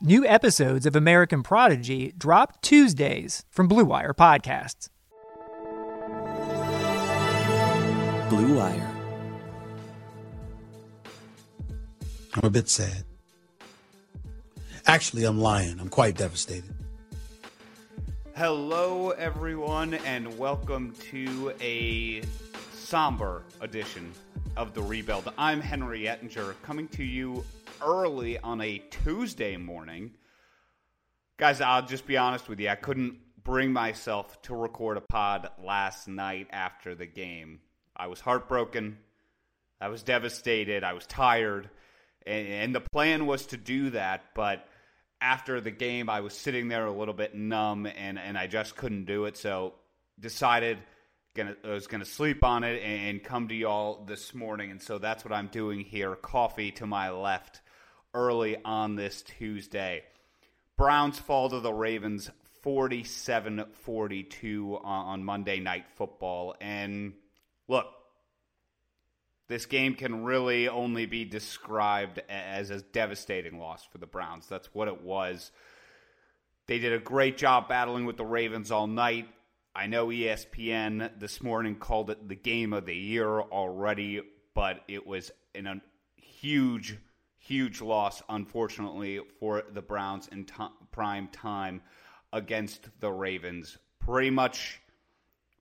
New episodes of American Prodigy drop Tuesdays from Blue Wire Podcasts. Blue Wire. I'm a bit sad. Actually, I'm lying. I'm quite devastated. Hello, everyone, and welcome to a somber edition of The Rebuild. I'm Henry Ettinger, coming to you early on a Tuesday morning. Guys, I'll just be honest with you. I couldn't bring myself to record a pod last night after the game. I was heartbroken. I was devastated. I was tired. And, the plan was to do that, but after the game, I was sitting there a little bit numb and, and I just couldn't do it. So decided gonna, I was going to sleep on it and, come to y'all this morning. And so that's what I'm doing here. Coffee to my left early on this Tuesday. Browns fall to the Ravens 47 42 uh, on Monday Night Football. And look, this game can really only be described as a devastating loss for the Browns. That's what it was. They did a great job battling with the Ravens all night. I know ESPN this morning called it the game of the year already, but it was in a huge, huge loss, unfortunately, for the Browns in t- prime time against the Ravens. Pretty much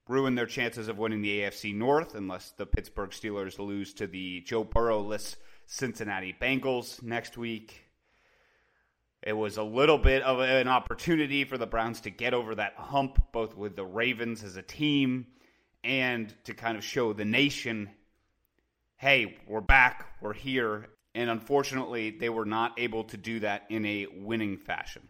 ruin their chances of winning the AFC North unless the Pittsburgh Steelers lose to the Joe Burrow-less Cincinnati Bengals next week. It was a little bit of an opportunity for the Browns to get over that hump, both with the Ravens as a team and to kind of show the nation hey, we're back, we're here. And unfortunately, they were not able to do that in a winning fashion.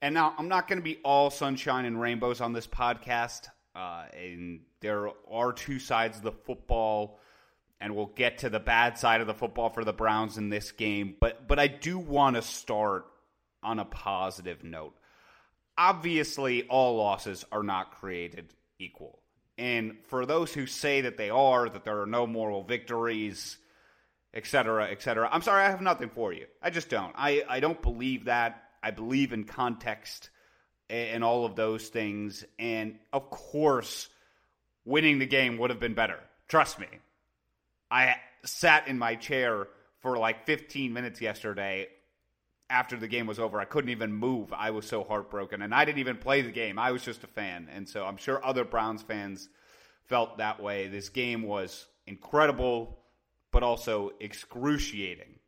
And now, I'm not going to be all sunshine and rainbows on this podcast. Uh, and there are two sides of the football, and we'll get to the bad side of the football for the Browns in this game. But but I do want to start on a positive note. Obviously, all losses are not created equal. And for those who say that they are, that there are no moral victories, etc., etc., I'm sorry, I have nothing for you. I just don't. I, I don't believe that. I believe in context and all of those things. And of course, winning the game would have been better. Trust me. I sat in my chair for like 15 minutes yesterday after the game was over. I couldn't even move. I was so heartbroken. And I didn't even play the game. I was just a fan. And so I'm sure other Browns fans felt that way. This game was incredible, but also excruciating.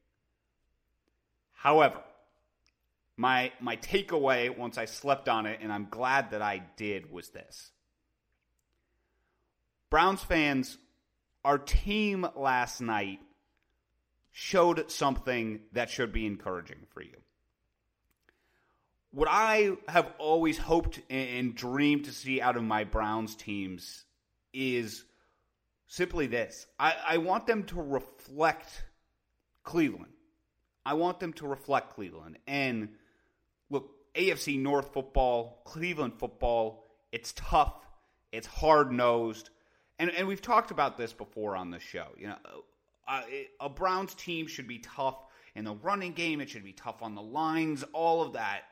However, my my takeaway once I slept on it, and I'm glad that I did, was this. Browns fans, our team last night showed something that should be encouraging for you. What I have always hoped and dreamed to see out of my Browns teams is simply this I, I want them to reflect Cleveland. I want them to reflect Cleveland. And look, AFC North football, Cleveland football, it's tough, it's hard nosed. And, and we've talked about this before on the show. You know, uh, a Browns team should be tough in the running game, it should be tough on the lines, all of that.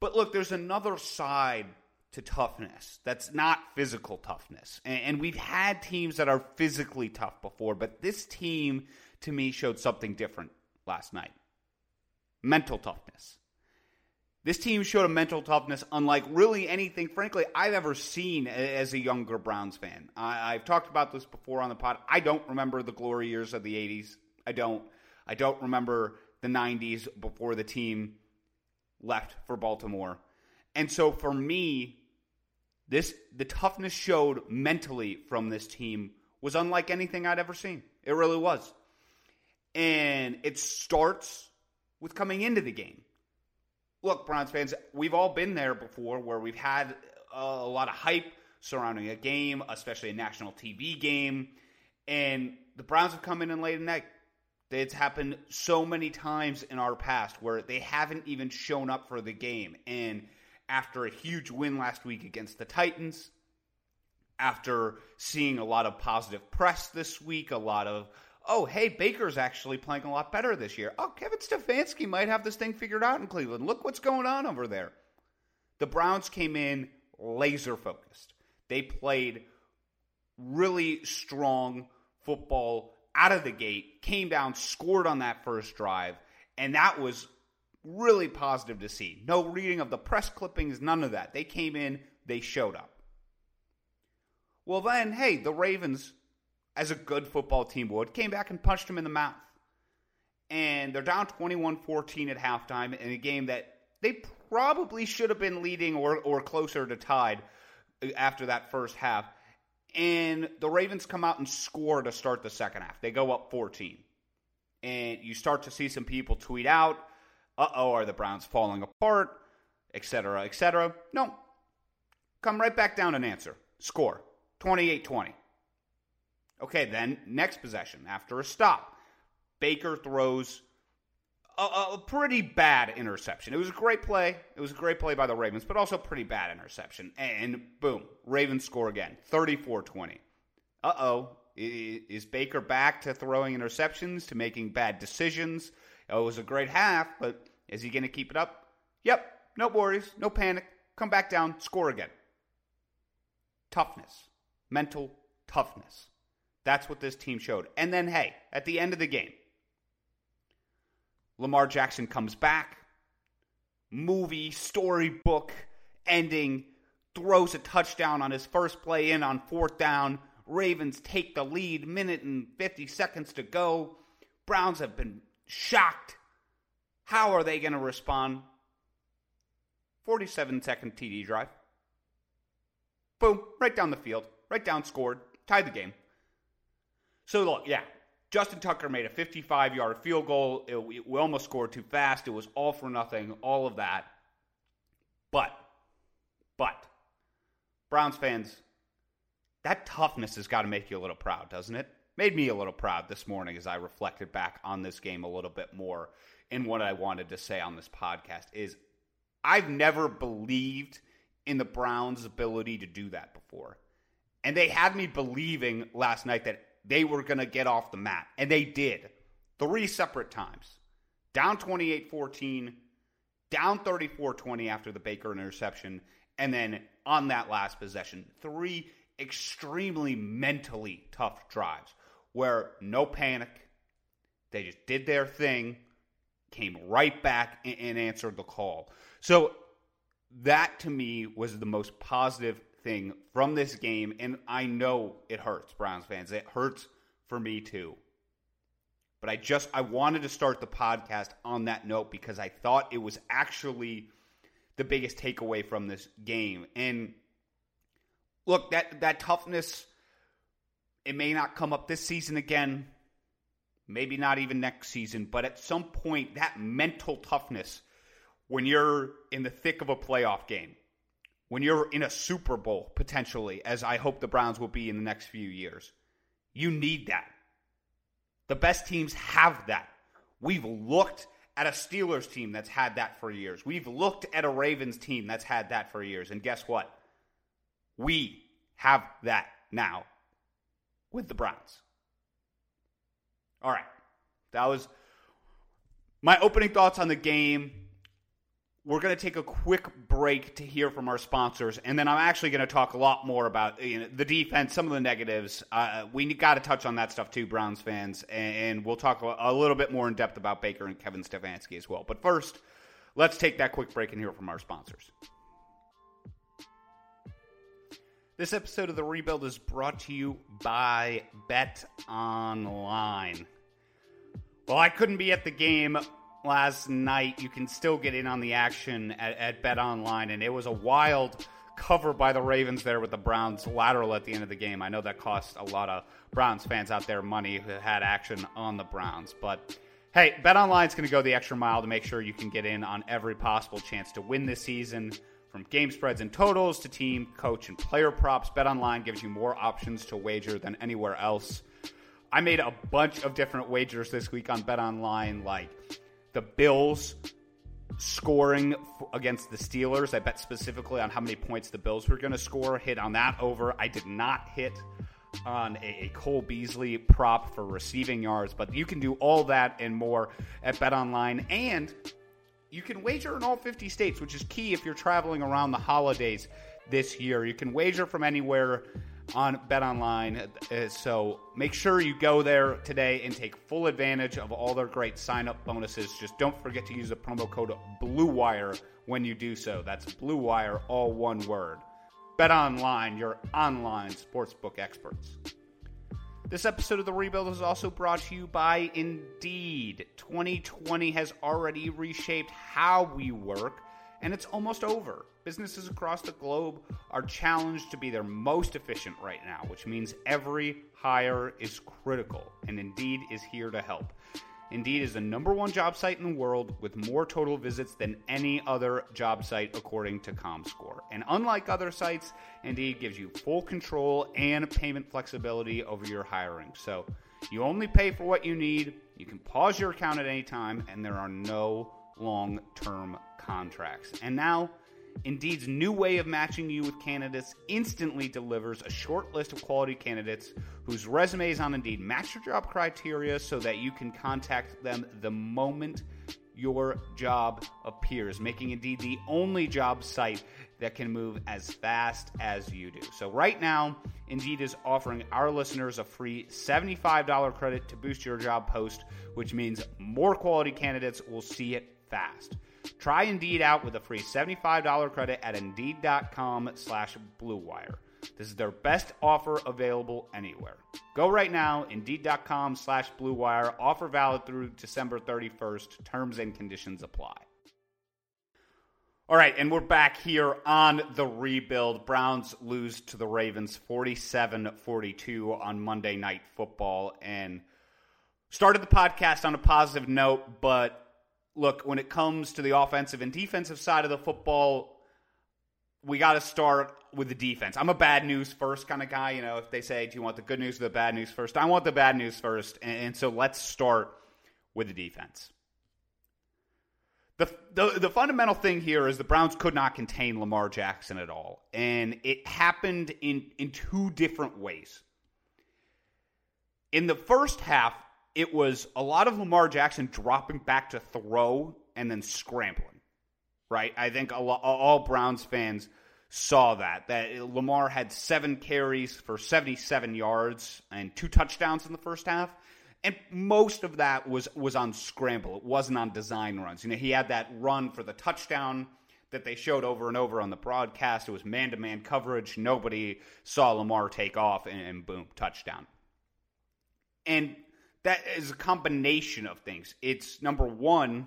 But look, there's another side to toughness that's not physical toughness. And, and we've had teams that are physically tough before, but this team to me showed something different last night mental toughness. This team showed a mental toughness unlike really anything, frankly, I've ever seen as a younger Browns fan. I, have talked about this before on the pod. I don't remember the glory years of the 80s. I don't. I don't remember the 90s before the team left for Baltimore. And so for me, this the toughness showed mentally from this team was unlike anything I'd ever seen. It really was. And it starts with coming into the game look, Browns fans, we've all been there before where we've had a lot of hype surrounding a game, especially a national TV game. And the Browns have come in and laid an egg. It's happened so many times in our past where they haven't even shown up for the game. And after a huge win last week against the Titans, after seeing a lot of positive press this week, a lot of, oh, hey, Baker's actually playing a lot better this year. Oh, Kevin Stefanski might have this thing figured out in Cleveland. Look what's going on over there. The Browns came in laser focused. They played really strong football out of the gate, came down, scored on that first drive, and that was really positive to see. No reading of the press clippings, none of that. They came in, they showed up. Well, then, hey, the Ravens, as a good football team would, came back and punched them in the mouth. And they're down 21 14 at halftime in a game that they probably should have been leading or, or closer to tied uh, after that first half. And the Ravens come out and score to start the second half. They go up 14. And you start to see some people tweet out, uh oh, are the Browns falling apart, etc., etc. No. Come right back down and answer. Score 28 20. Okay, then next possession after a stop. Baker throws a, a, pretty bad interception. It was a great play. It was a great play by the Ravens, but also pretty bad interception. And boom, Ravens score again 34 20. Uh oh. Is Baker back to throwing interceptions, to making bad decisions? Oh, it was a great half, but is he going to keep it up? Yep. No worries. No panic. Come back down. Score again. Toughness. Mental toughness. That's what this team showed. And then, hey, at the end of the game, Lamar Jackson comes back, movie, storybook ending, throws a touchdown on his first play in on fourth down. Ravens take the lead, minute and 50 seconds to go. Browns have been shocked. How are they going to respond? 47 second TD drive. Boom, right down the field, right down, scored, tied the game. So, look, yeah, Justin Tucker made a 55 yard field goal. It, we almost scored too fast. It was all for nothing, all of that. But, but, Browns fans, that toughness has got to make you a little proud, doesn't it? Made me a little proud this morning as I reflected back on this game a little bit more. And what I wanted to say on this podcast is I've never believed in the Browns' ability to do that before. And they had me believing last night that they were going to get off the mat. And they did three separate times. Down 28 14, down 34 20 after the Baker interception. And then on that last possession, three extremely mentally tough drives where no panic. They just did their thing, came right back and answered the call. So that to me was the most positive thing from this game, and I know it hurts Browns fans. It hurts for me too. But I just I wanted to start the podcast on that note because I thought it was actually the biggest takeaway from this game. And look, that that toughness it may not come up this season again, maybe not even next season, but at some point that mental toughness when you're in the thick of a playoff game when you're in a Super Bowl potentially, as I hope the Browns will be in the next few years. You need that. The best teams have that. We've looked at a Steelers team that's had that for years. We've looked at a Ravens team that's had that for years. And guess what? We have that now with the Browns. All right. That was my opening thoughts on the game we're going to take a quick break to hear from our sponsors, and then I'm actually going to talk a lot more about you know, the defense, some of the negatives. Uh, we got to touch on that stuff too, Browns fans, and we'll talk a little bit more in depth about Baker and Kevin Stefanski as well. But first, let's take that quick break and hear from our sponsors. This episode of The Rebuild is brought to you by Bet Online. Well, I couldn't be at the game last night, you can still get in on the action at, at BetOnline, and it was a wild cover by the Ravens there with the Browns lateral at the end of the game. I know that cost a lot of Browns fans out there money who had action on the Browns, but hey, BetOnline is going to go the extra mile to make sure you can get in on every possible chance to win this season. From game spreads and totals to team, coach, and player props, BetOnline gives you more options to wager than anywhere else. I made a bunch of different wagers this week on BetOnline, like the Bills scoring against the Steelers. I bet specifically on how many points the Bills were going to score. Hit on that over. I did not hit on a, Cole Beasley prop for receiving yards, but you can do all that and more at BetOnline. And you can wager in all 50 states, which is key if you're traveling around the holidays this year. You can wager from anywhere on BetOnline. Uh, so make sure you go there today and take full advantage of all their great sign up bonuses. Just don't forget to use the promo code BLUEWIRE when you do so. That's BLUEWIRE, all one word. BetOnline, your online sportsbook experts. This episode of The Rebuild is also brought to you by Indeed. 2020 has already reshaped how we work, and it's almost over. Businesses across the globe are challenged to be their most efficient right now, which means every hire is critical, and Indeed is here to help. Indeed is the number one job site in the world with more total visits than any other job site, according to ComScore. And unlike other sites, Indeed gives you full control and payment flexibility over your hiring. So you only pay for what you need, you can pause your account at any time, and there are no long term contracts. And now, Indeed's new way of matching you with candidates instantly delivers a short list of quality candidates whose resumes on Indeed match your job criteria so that you can contact them the moment your job appears, making Indeed the only job site that can move as fast as you do. So, right now, Indeed is offering our listeners a free $75 credit to boost your job post, which means more quality candidates will see it fast. Try Indeed out with a free $75 credit at Indeed.com slash BlueWire. This is their best offer available anywhere. Go right now, Indeed.com slash BlueWire. Offer valid through December 31st. Terms and conditions apply. All right, and we're back here on the rebuild. Browns lose to the Ravens 47 42 on Monday Night Football. And started the podcast on a positive note, but look, when it comes to the offensive and defensive side of the football, we got to start with the defense. I'm a bad news first kind of guy. You know, if they say, do you want the good news or the bad news first? I want the bad news first. And, and so let's start with the defense. The, the, the fundamental thing here is the Browns could not contain Lamar Jackson at all. And it happened in, in two different ways. In the first half, it was a lot of Lamar Jackson dropping back to throw and then scrambling, right? I think all Browns fans saw that. That Lamar had seven carries for 77 yards and two touchdowns in the first half. And most of that was was on scramble. It wasn't on design runs. You know, he had that run for the touchdown that they showed over and over on the broadcast. It was man to man coverage. Nobody saw Lamar take off and, and boom, touchdown. And that is a combination of things. It's number one,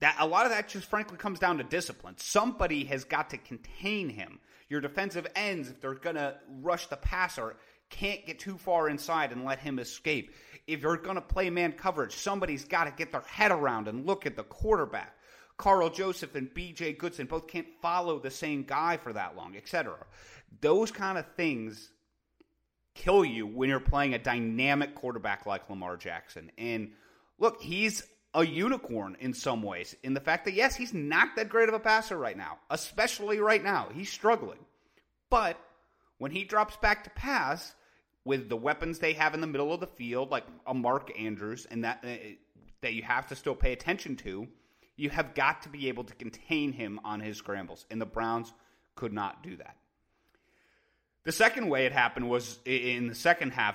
that a lot of that just frankly comes down to discipline. Somebody has got to contain him. Your defensive ends, if they're going to rush the passer, can't get too far inside and let him escape. If you're going to play man coverage, somebody's got to get their head around and look at the quarterback. Karl Joseph and BJ Goodson both can't follow the same guy for that long, etc. Those kind of things kill you when you're playing a dynamic quarterback like Lamar Jackson. And look, he's a unicorn in some ways in the fact that, yes, he's not that great of a passer right now, especially right now. He's struggling. But when he drops back to pass with the weapons they have in the middle of the field, like a Mark Andrews, and that, uh, that you have to still pay attention to, you have got to be able to contain him on his scrambles. And the Browns could not do that. The second way it happened was in the second half,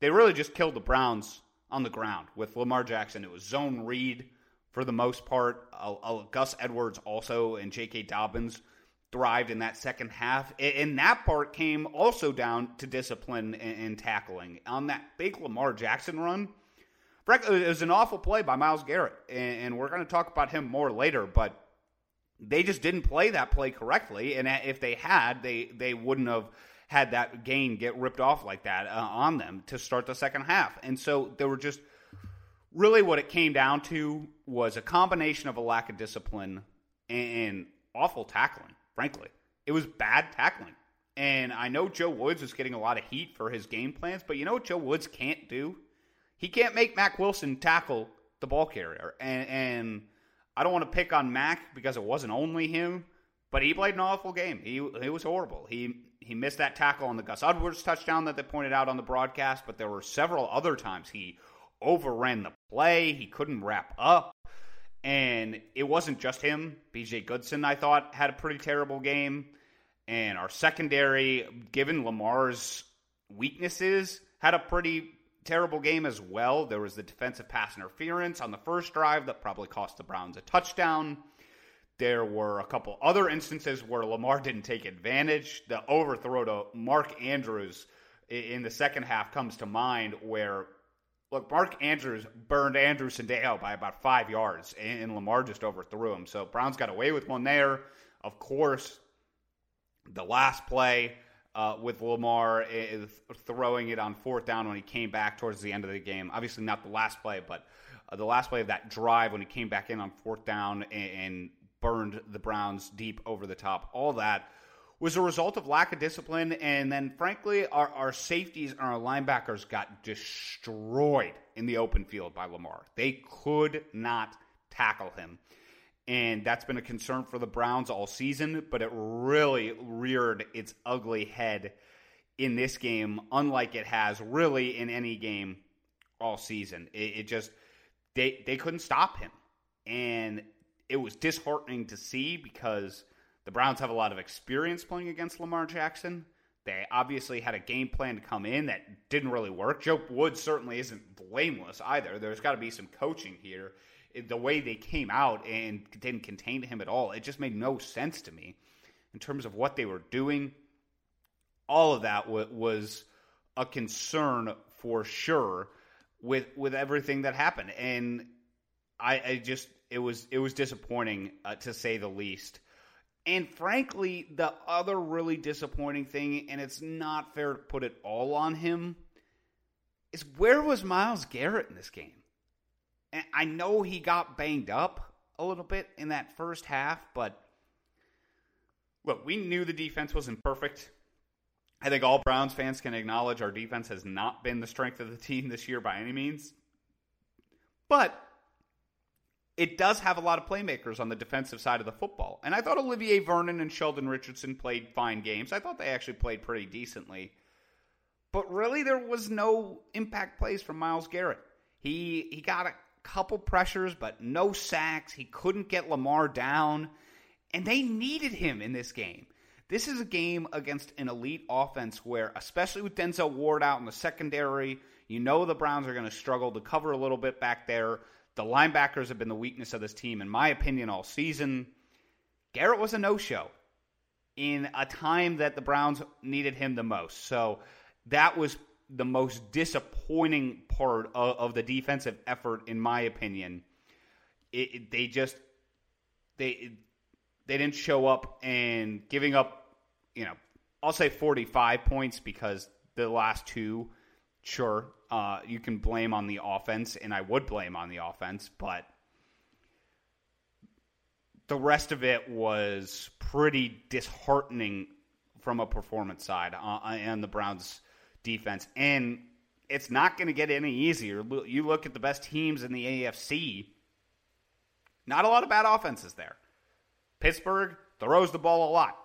they really just killed the Browns on the ground with Lamar Jackson. It was zone read for the most part. Uh, uh, Gus Edwards also and J.K. Dobbins thrived in that second half. And that part came also down to discipline and, tackling. On that big Lamar Jackson run, it was an awful play by Myles Garrett. And we're going to talk about him more later, but they just didn't play that play correctly. And if they had, they, they wouldn't have had that gain get ripped off like that uh, on them to start the second half. And so they were just really what it came down to was a combination of a lack of discipline and awful tackling, frankly. It was bad tackling. And I know Joe Woods is getting a lot of heat for his game plans, but you know what Joe Woods can't do? He can't make Mack Wilson tackle the ball carrier. And, and I don't want to pick on Mack because it wasn't only him, but he played an awful game. He, he was horrible. He he missed that tackle on the Gus Edwards touchdown that they pointed out on the broadcast, but there were several other times he overran the play. He couldn't wrap up. And it wasn't just him. BJ Goodson, I thought, had a pretty terrible game. And our secondary, given Lamar's weaknesses, had a pretty terrible game as well. There was the defensive pass interference on the first drive that probably cost the Browns a touchdown. There were a couple other instances where Lamar didn't take advantage. The overthrow to Mark Andrews in the second half comes to mind where look, Mark Andrews burned Andrew Sendejo by about five yards, and Lamar just overthrew him. So Browns got away with one there. Of course, the last play uh, with Lamar uh, throwing it on fourth down when he came back towards the end of the game. Obviously, not the last play, but uh, the last play of that drive when he came back in on fourth down and, and burned the Browns deep over the top. All that was a result of lack of discipline. And then, frankly, our, our safeties and our linebackers got destroyed in the open field by Lamar. They could not tackle him. And that's been a concern for the Browns all season, but it really reared its ugly head in this game, unlike it has really in any game all season. It, it just, they, they couldn't stop him. And it was disheartening to see because – the Browns have a lot of experience playing against Lamar Jackson. They obviously had a game plan to come in that didn't really work. Joe Woods certainly isn't blameless either. There's got to be some coaching here. The way they came out and didn't contain him at all, it just made no sense to me in terms of what they were doing. All of that was a concern for sure with with everything that happened, and I, I just it was it was disappointing uh, to say the least. And frankly, the other really disappointing thing, and it's not fair to put it all on him, is where was Myles Garrett in this game? And I know he got banged up a little bit in that first half, but look, we knew the defense wasn't perfect. I think all Browns fans can acknowledge our defense has not been the strength of the team this year by any means. But it does have a lot of playmakers on the defensive side of the football. And I thought Olivier Vernon and Sheldon Richardson played fine games. I thought they actually played pretty decently. But really there was no impact plays from Myles Garrett. He he got a couple pressures but no sacks. He couldn't get Lamar down and they needed him in this game. This is a game against an elite offense where especially with Denzel Ward out in the secondary, you know the Browns are going to struggle to cover a little bit back there. The linebackers have been the weakness of this team, in my opinion, all season. Garrett was a no show in a time that the Browns needed him the most. So that was the most disappointing part of, of the defensive effort, in my opinion. It, it, they just they they didn't show up and giving up, you know, I'll say 45 points because the last two, sure, uh, you can blame on the offense, and I would blame on the offense, but the rest of it was pretty disheartening from a performance side uh, on the Browns' defense. And it's not going to get any easier. You look at the best teams in the AFC, not a lot of bad offenses there. Pittsburgh throws the ball a lot.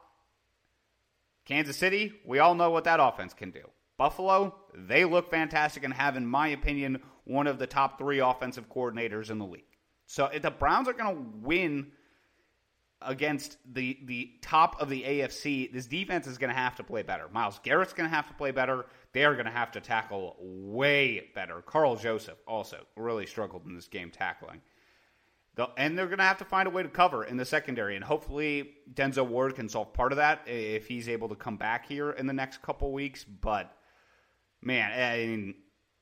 Kansas City, we all know what that offense can do. Buffalo, they look fantastic and have, in my opinion, one of the top three offensive coordinators in the league. So if the Browns are going to win against the the top of the AFC, this defense is going to have to play better. Myles Garrett's going to have to play better. They are going to have to tackle way better. Karl Joseph also really struggled in this game tackling. The, and they're going to have to find a way to cover in the secondary, and hopefully Denzel Ward can solve part of that if he's able to come back here in the next couple weeks. But man,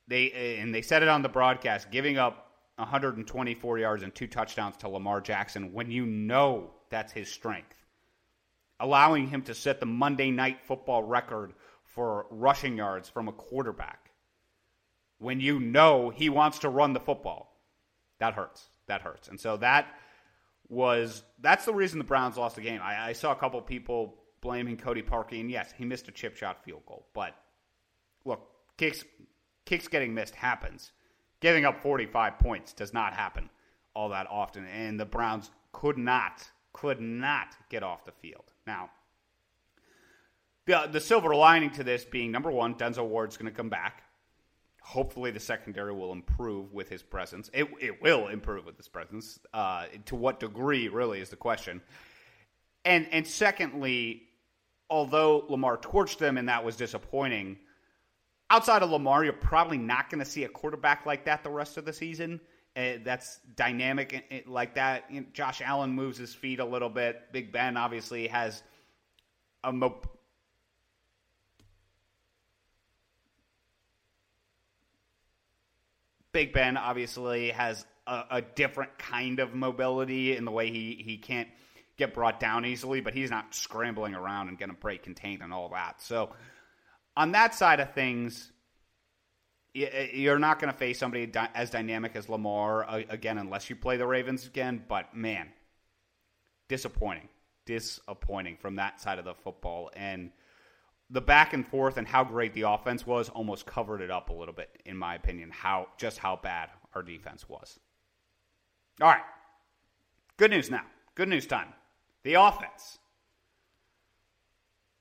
they and they said it on the broadcast, giving up 124 yards and two touchdowns to Lamar Jackson when you know that's his strength, allowing him to set the Monday Night Football record for rushing yards from a quarterback when you know he wants to run the football. That hurts. That hurts. And so that was that's the reason the Browns lost the game. I, I saw a couple people blaming Cody Parkey, and yes, he missed a chip shot field goal. But look, kicks kicks getting missed happens. Giving up 45 points does not happen all that often, and the Browns could not could not get off the field. Now, the the silver lining to this being number one, Denzel Ward's going to come back. Hopefully, the secondary will improve with his presence. It, it will improve with his presence. Uh, to what degree, really, is the question. And and secondly, although Lamar torched them and that was disappointing, outside of Lamar, you're probably not going to see a quarterback like that the rest of the season. Uh, that's dynamic uh, like that. You know, Josh Allen moves his feet a little bit. Big Ben obviously has a mo- Big Ben obviously has a, a, different kind of mobility in the way he, he can't get brought down easily, but he's not scrambling around and getting break contained and all that. So on that side of things, you're not going to face somebody as dynamic as Lamar uh, again unless you play the Ravens again. But man, disappointing, disappointing from that side of the football, and the back and forth and how great the offense was almost covered it up a little bit, in my opinion. How just how bad our defense was. All right, good news now. Good news time. The offense.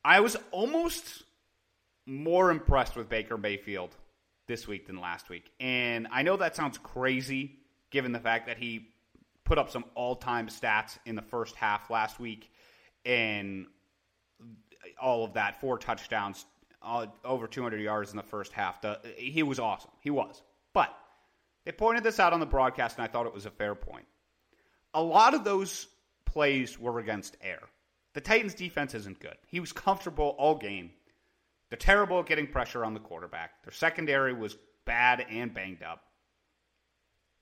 I was almost more impressed with Baker Mayfield this week than last week. And I know that sounds crazy given the fact that he put up some all time stats in the first half last week and all of that four touchdowns, uh, over 200 yards in the first half. The, he was awesome. He was. But they pointed this out on the broadcast, and I thought it was a fair point. A lot of those plays were against air. The Titans' defense isn't good. He was comfortable all game they're terrible at getting pressure on the quarterback. Their secondary was bad and banged up.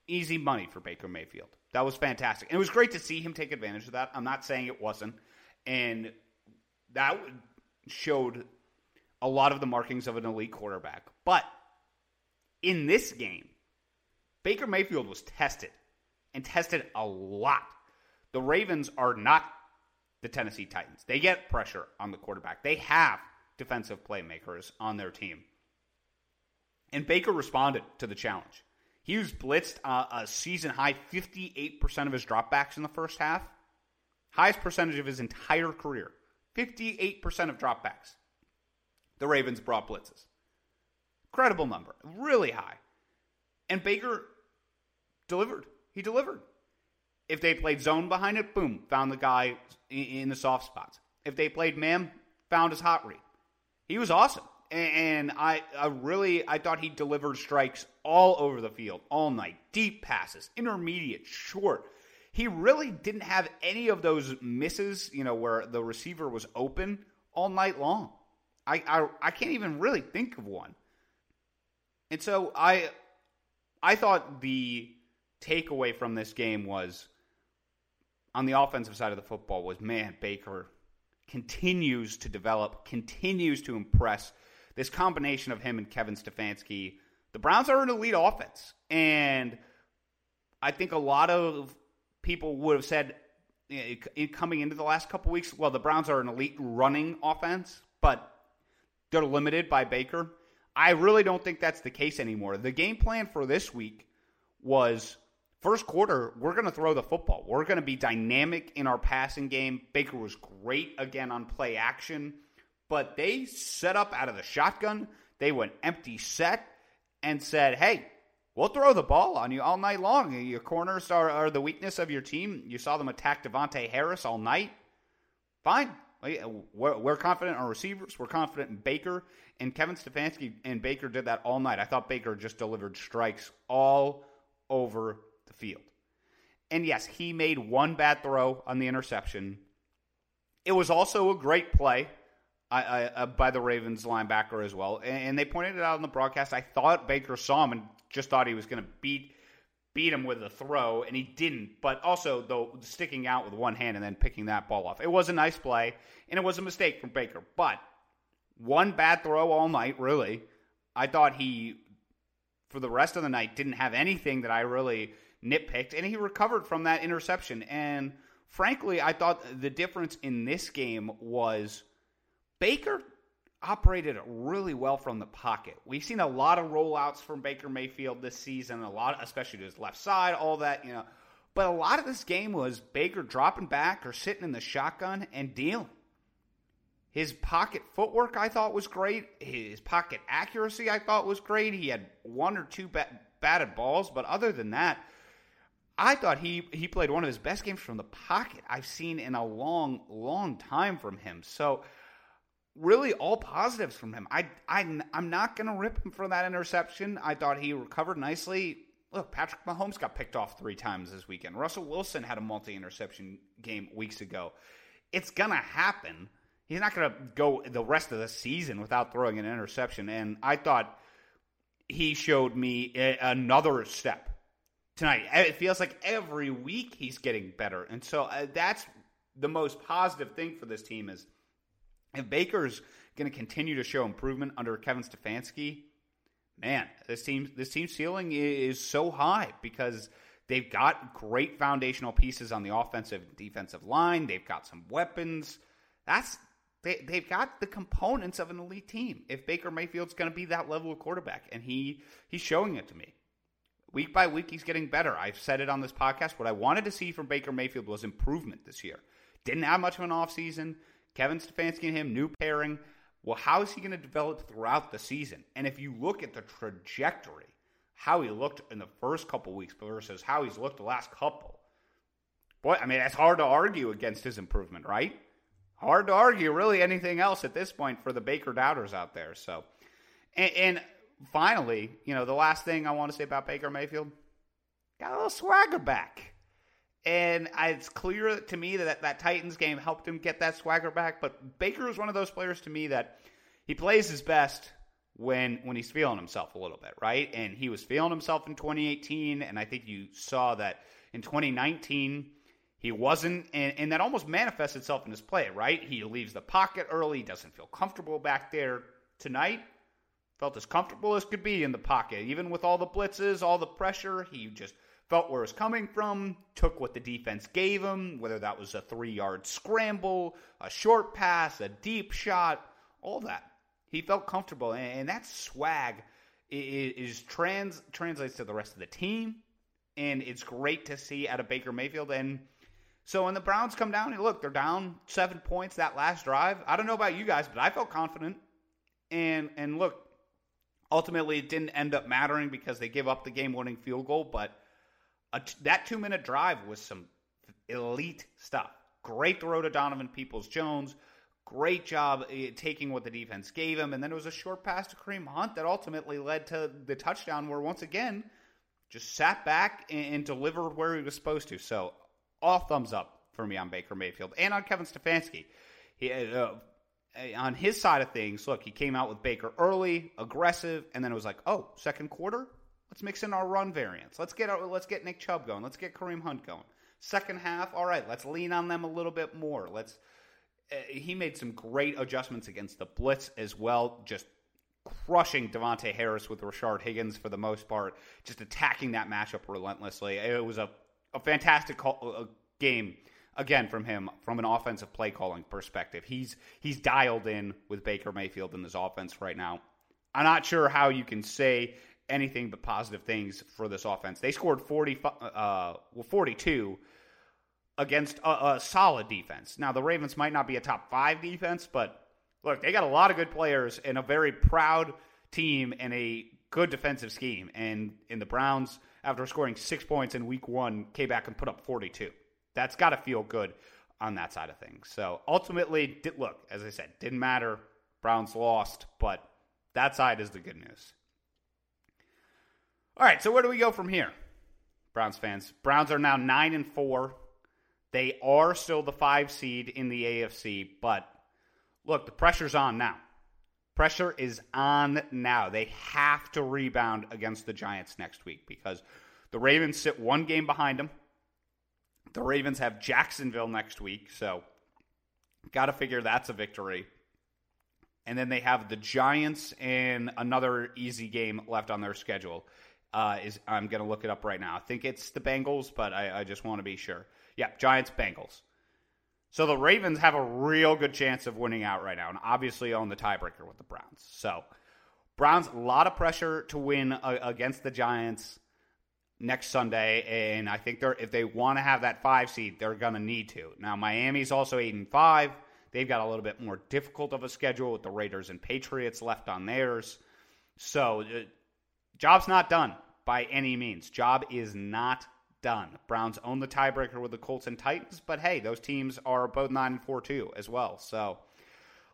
Easy money for Baker Mayfield. That was fantastic. And it was great to see him take advantage of that. I'm not saying it wasn't. And that showed a lot of the markings of an elite quarterback. But in this game, Baker Mayfield was tested and tested a lot. The Ravens are not the Tennessee Titans. They get pressure on the quarterback. They have defensive playmakers on their team. And Baker responded to the challenge. He was blitzed uh, a season high 58% of his dropbacks in the first half. Highest percentage of his entire career. 58% of dropbacks. The Ravens brought blitzes. Incredible number. Really high. And Baker delivered. He delivered. If they played zone behind it, boom, found the guy in the soft spots. If they played man, found his hot read. He was awesome. And I, I really I thought he delivered strikes all over the field all night. Deep passes, intermediate, short. He really didn't have any of those misses, you know, where the receiver was open all night long. I, I, I can't even really think of one. And so I I thought the takeaway from this game was on the offensive side of the football was man, Baker continues to develop, continues to impress. This combination of him and Kevin Stefanski, the Browns are an elite offense. And I think a lot of people would have said coming into the last couple weeks, well, the Browns are an elite running offense, but they're limited by Baker. I really don't think that's the case anymore. The game plan for this week was First quarter, we're going to throw the football. We're going to be dynamic in our passing game. Baker was great again on play action, but they set up out of the shotgun. They went empty set and said, hey, we'll throw the ball on you all night long. Your corners are, are the weakness of your team. You saw them attack Davontae Harris all night. Fine. We're, confident in our receivers. We're confident in Baker. And Kevin Stefanski and Baker did that all night. I thought Baker just delivered strikes all over field. And yes, he made one bad throw on the interception. It was also a great play uh, by the Ravens linebacker as well. And, and, they pointed it out on the broadcast. I thought Baker saw him and just thought he was going to beat beat him with a throw, and he didn't. But also, though, sticking out with one hand and then picking that ball off. It was a nice play, and it was a mistake from Baker. But one bad throw all night, really. I thought he, for the rest of the night, didn't have anything that I really nitpicked, and he recovered from that interception. And frankly, I thought the difference in this game was Baker operated really well from the pocket. We've seen a lot of rollouts from Baker Mayfield this season, a lot, especially to his left side, all that, you know. But a lot of this game was Baker dropping back or sitting in the shotgun and dealing. His pocket footwork, I thought, was great. His pocket accuracy, I thought, was great. He had one or two bat- batted balls, but other than that, I thought he he played one of his best games from the pocket I've seen in a long, long time from him. So really all positives from him. I, I, I'm not going to rip him for that interception. I thought he recovered nicely. Look, Patrick Mahomes got picked off three times this weekend. Russell Wilson had a multi interception game weeks ago. It's going to happen. He's not going to go the rest of the season without throwing an interception. And I thought he showed me another step tonight. It feels like every week he's getting better. And so uh, that's the most positive thing for this team is if Baker's going to continue to show improvement under Kevin Stefanski, man, this team this team's ceiling is so high because they've got great foundational pieces on the offensive defensive line. They've got some weapons. That's they they've got the components of an elite team. If Baker Mayfield's going to be that level of quarterback, and he he's showing it to me. Week by week, he's getting better. I've said it on this podcast. What I wanted to see from Baker Mayfield was improvement this year. Didn't have much of an offseason. Kevin Stefanski and him, new pairing. Well, how is he going to develop throughout the season? And if you look at the trajectory, how he looked in the first couple weeks versus how he's looked the last couple, boy, I mean, it's hard to argue against his improvement, right? Hard to argue really anything else at this point for the Baker doubters out there. So, and, and finally, you know, the last thing I want to say about Baker Mayfield, got a little swagger back. And it's clear to me that that Titans game helped him get that swagger back. But Baker is one of those players to me that he plays his best when when he's feeling himself a little bit, right? And he was feeling himself in 2018, and I think you saw that in 2019 he wasn't, and, and that almost manifests itself in his play, right? He leaves the pocket early, doesn't feel comfortable back there. Tonight, felt as comfortable as could be in the pocket, even with all the blitzes, all the pressure. He just felt where it was coming from, took what the defense gave him, whether that was a three yard scramble, a short pass, a deep shot, all that. He felt comfortable, and that swag is, trans translates to the rest of the team, and it's great to see out of Baker Mayfield. And so when the Browns come down, and look, they're down seven points that last drive. I don't know about you guys, but I felt confident. And and look, ultimately it didn't end up mattering because they give up the game winning field goal, but that two minute drive was some elite stuff. Great throw to Donovan Peoples Jones. Great job eh, taking what the defense gave him. And then it was a short pass to Kareem Hunt that ultimately led to the touchdown, where once again, just sat back and, delivered where he was supposed to. So, all thumbs up for me on Baker Mayfield and on Kevin Stefanski. He, uh, on his side of things, look, he came out with Baker early, aggressive, and then it was like, oh, second quarter, Let's mix in our run variants. Let's get our, let's get Nick Chubb going. Let's get Kareem Hunt going. Second half, all right. Let's lean on them a little bit more. Let's. Uh, he made some great adjustments against the blitz as well. Just crushing Davontae Harris with Rashard Higgins for the most part. Just attacking that matchup relentlessly. It was a a fantastic call, uh, game again from him from an offensive play calling perspective. He's he's dialed in with Baker Mayfield in this offense right now. I'm not sure how you can say anything but positive things for this offense. They scored 40, uh, well, 42 against a, a, solid defense. Now, the Ravens might not be a top five defense, but look, they got a lot of good players and a very proud team and a good defensive scheme. And in the Browns, after scoring six points in week one, came back and put up 42. That's got to feel good on that side of things. So ultimately, look, as I said, didn't matter. Browns lost, but that side is the good news. All right, so where do we go from here? Browns fans. Browns are now 9 and 4. They are still the 5 seed in the AFC, but look, the pressure's on now. Pressure is on now. They have to rebound against the Giants next week because the Ravens sit one game behind them. The Ravens have Jacksonville next week, so got to figure that's a victory. And then they have the Giants and another easy game left on their schedule Uh, is I'm going to look it up right now. I think it's the Bengals, but I, I just want to be sure. Yeah, Giants Bengals. So the Ravens have a real good chance of winning out right now, and obviously on the tiebreaker with the Browns. So Browns a lot of pressure to win uh, against the Giants next Sunday, and I think they're if they want to have that five seed, they're going to need to. Now Miami's also eight and five. They've got a little bit more difficult of a schedule with the Raiders and Patriots left on theirs. So, uh, job's not done by any means. Job is not done. Browns own the tiebreaker with the Colts and Titans, but hey, those teams are both 9 and 4 too as well. So,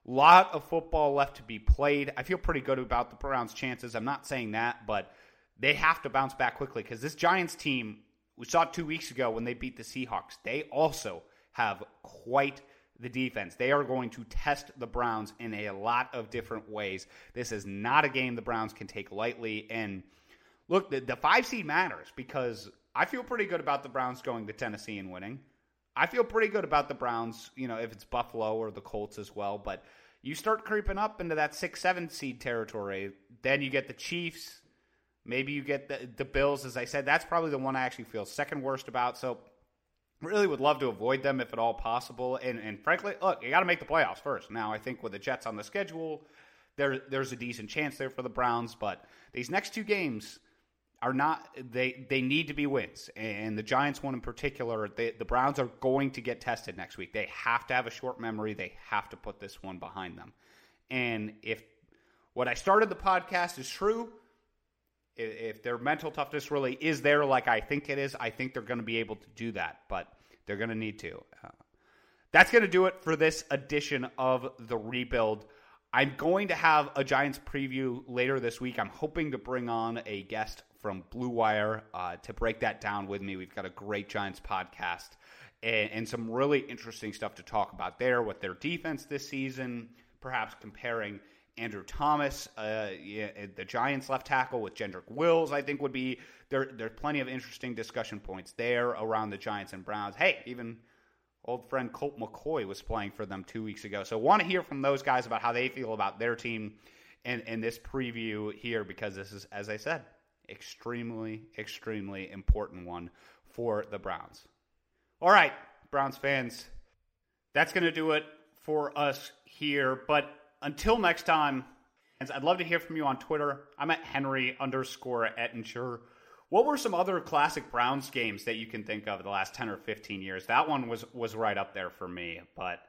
lot of football left to be played. I feel pretty good about the Browns' chances. I'm not saying that, but they have to bounce back quickly because this Giants team, we saw two weeks ago when they beat the Seahawks, they also have quite the defense. They are going to test the Browns in a lot of different ways. This is not a game the Browns can take lightly. And look, the, the five seed matters because I feel pretty good about the Browns going to Tennessee and winning. I feel pretty good about the Browns, you know, if it's Buffalo or the Colts as well. But you start creeping up into that six, seven seed territory. Then you get the Chiefs. Maybe you get the, the Bills. As I said, that's probably the one I actually feel second worst about. So really would love to avoid them if at all possible. And, and frankly, look, you got to make the playoffs first. Now, I think with the Jets on the schedule, there there's a decent chance there for the Browns, but these next two games are not they they need to be wins. And the Giants one in particular, they, the Browns are going to get tested next week. They have to have a short memory. They have to put this one behind them. And if what I started the podcast is true, if their mental toughness really is there like I think it is, I think they're going to be able to do that, but they're going to need to. Uh, that's going to do it for this edition of the rebuild. I'm going to have a Giants preview later this week. I'm hoping to bring on a guest from Blue Wire uh, to break that down with me. We've got a great Giants podcast and, and some really interesting stuff to talk about there with their defense this season, perhaps comparing Andrew Thomas, uh, yeah, the Giants left tackle with Jedrick Wills, I think would be there. There's plenty of interesting discussion points there around the Giants and Browns. Hey, even old friend Colt McCoy was playing for them two weeks ago. So want to hear from those guys about how they feel about their team and in this preview here because this is, as I said, extremely, extremely important one for the Browns. All right, Browns fans, that's going to do it for us here. But until next time, I'd love to hear from you on Twitter. I'm at Henry underscore Ettinger. What were some other classic Browns games that you can think of the last 10 or 15 years? That one was was right up there for me. But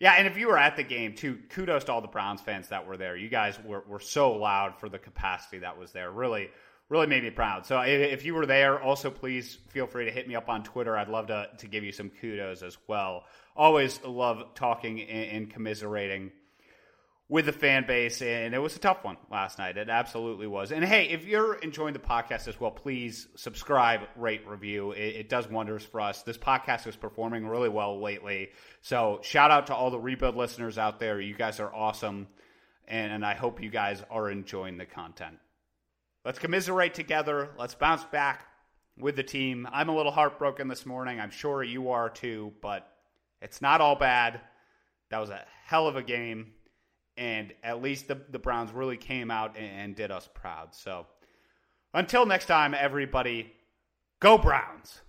yeah, and if you were at the game too, kudos to all the Browns fans that were there. You guys were, were so loud for the capacity that was there. Really, really made me proud. So if you were there, also please feel free to hit me up on Twitter. I'd love to, to give you some kudos as well. Always love talking and, and commiserating with the fan base, and it was a tough one last night. It absolutely was. And hey, if you're enjoying the podcast as well, please subscribe, rate, review. It, it, does wonders for us. This podcast is performing really well lately. So shout out to all the rebuild listeners out there. You guys are awesome, and, and I hope you guys are enjoying the content. Let's commiserate together. Let's bounce back with the team. I'm a little heartbroken this morning. I'm sure you are too, but it's not all bad. That was a hell of a game and at least the, the Browns really came out and, and did us proud. So until next time, everybody, go Browns!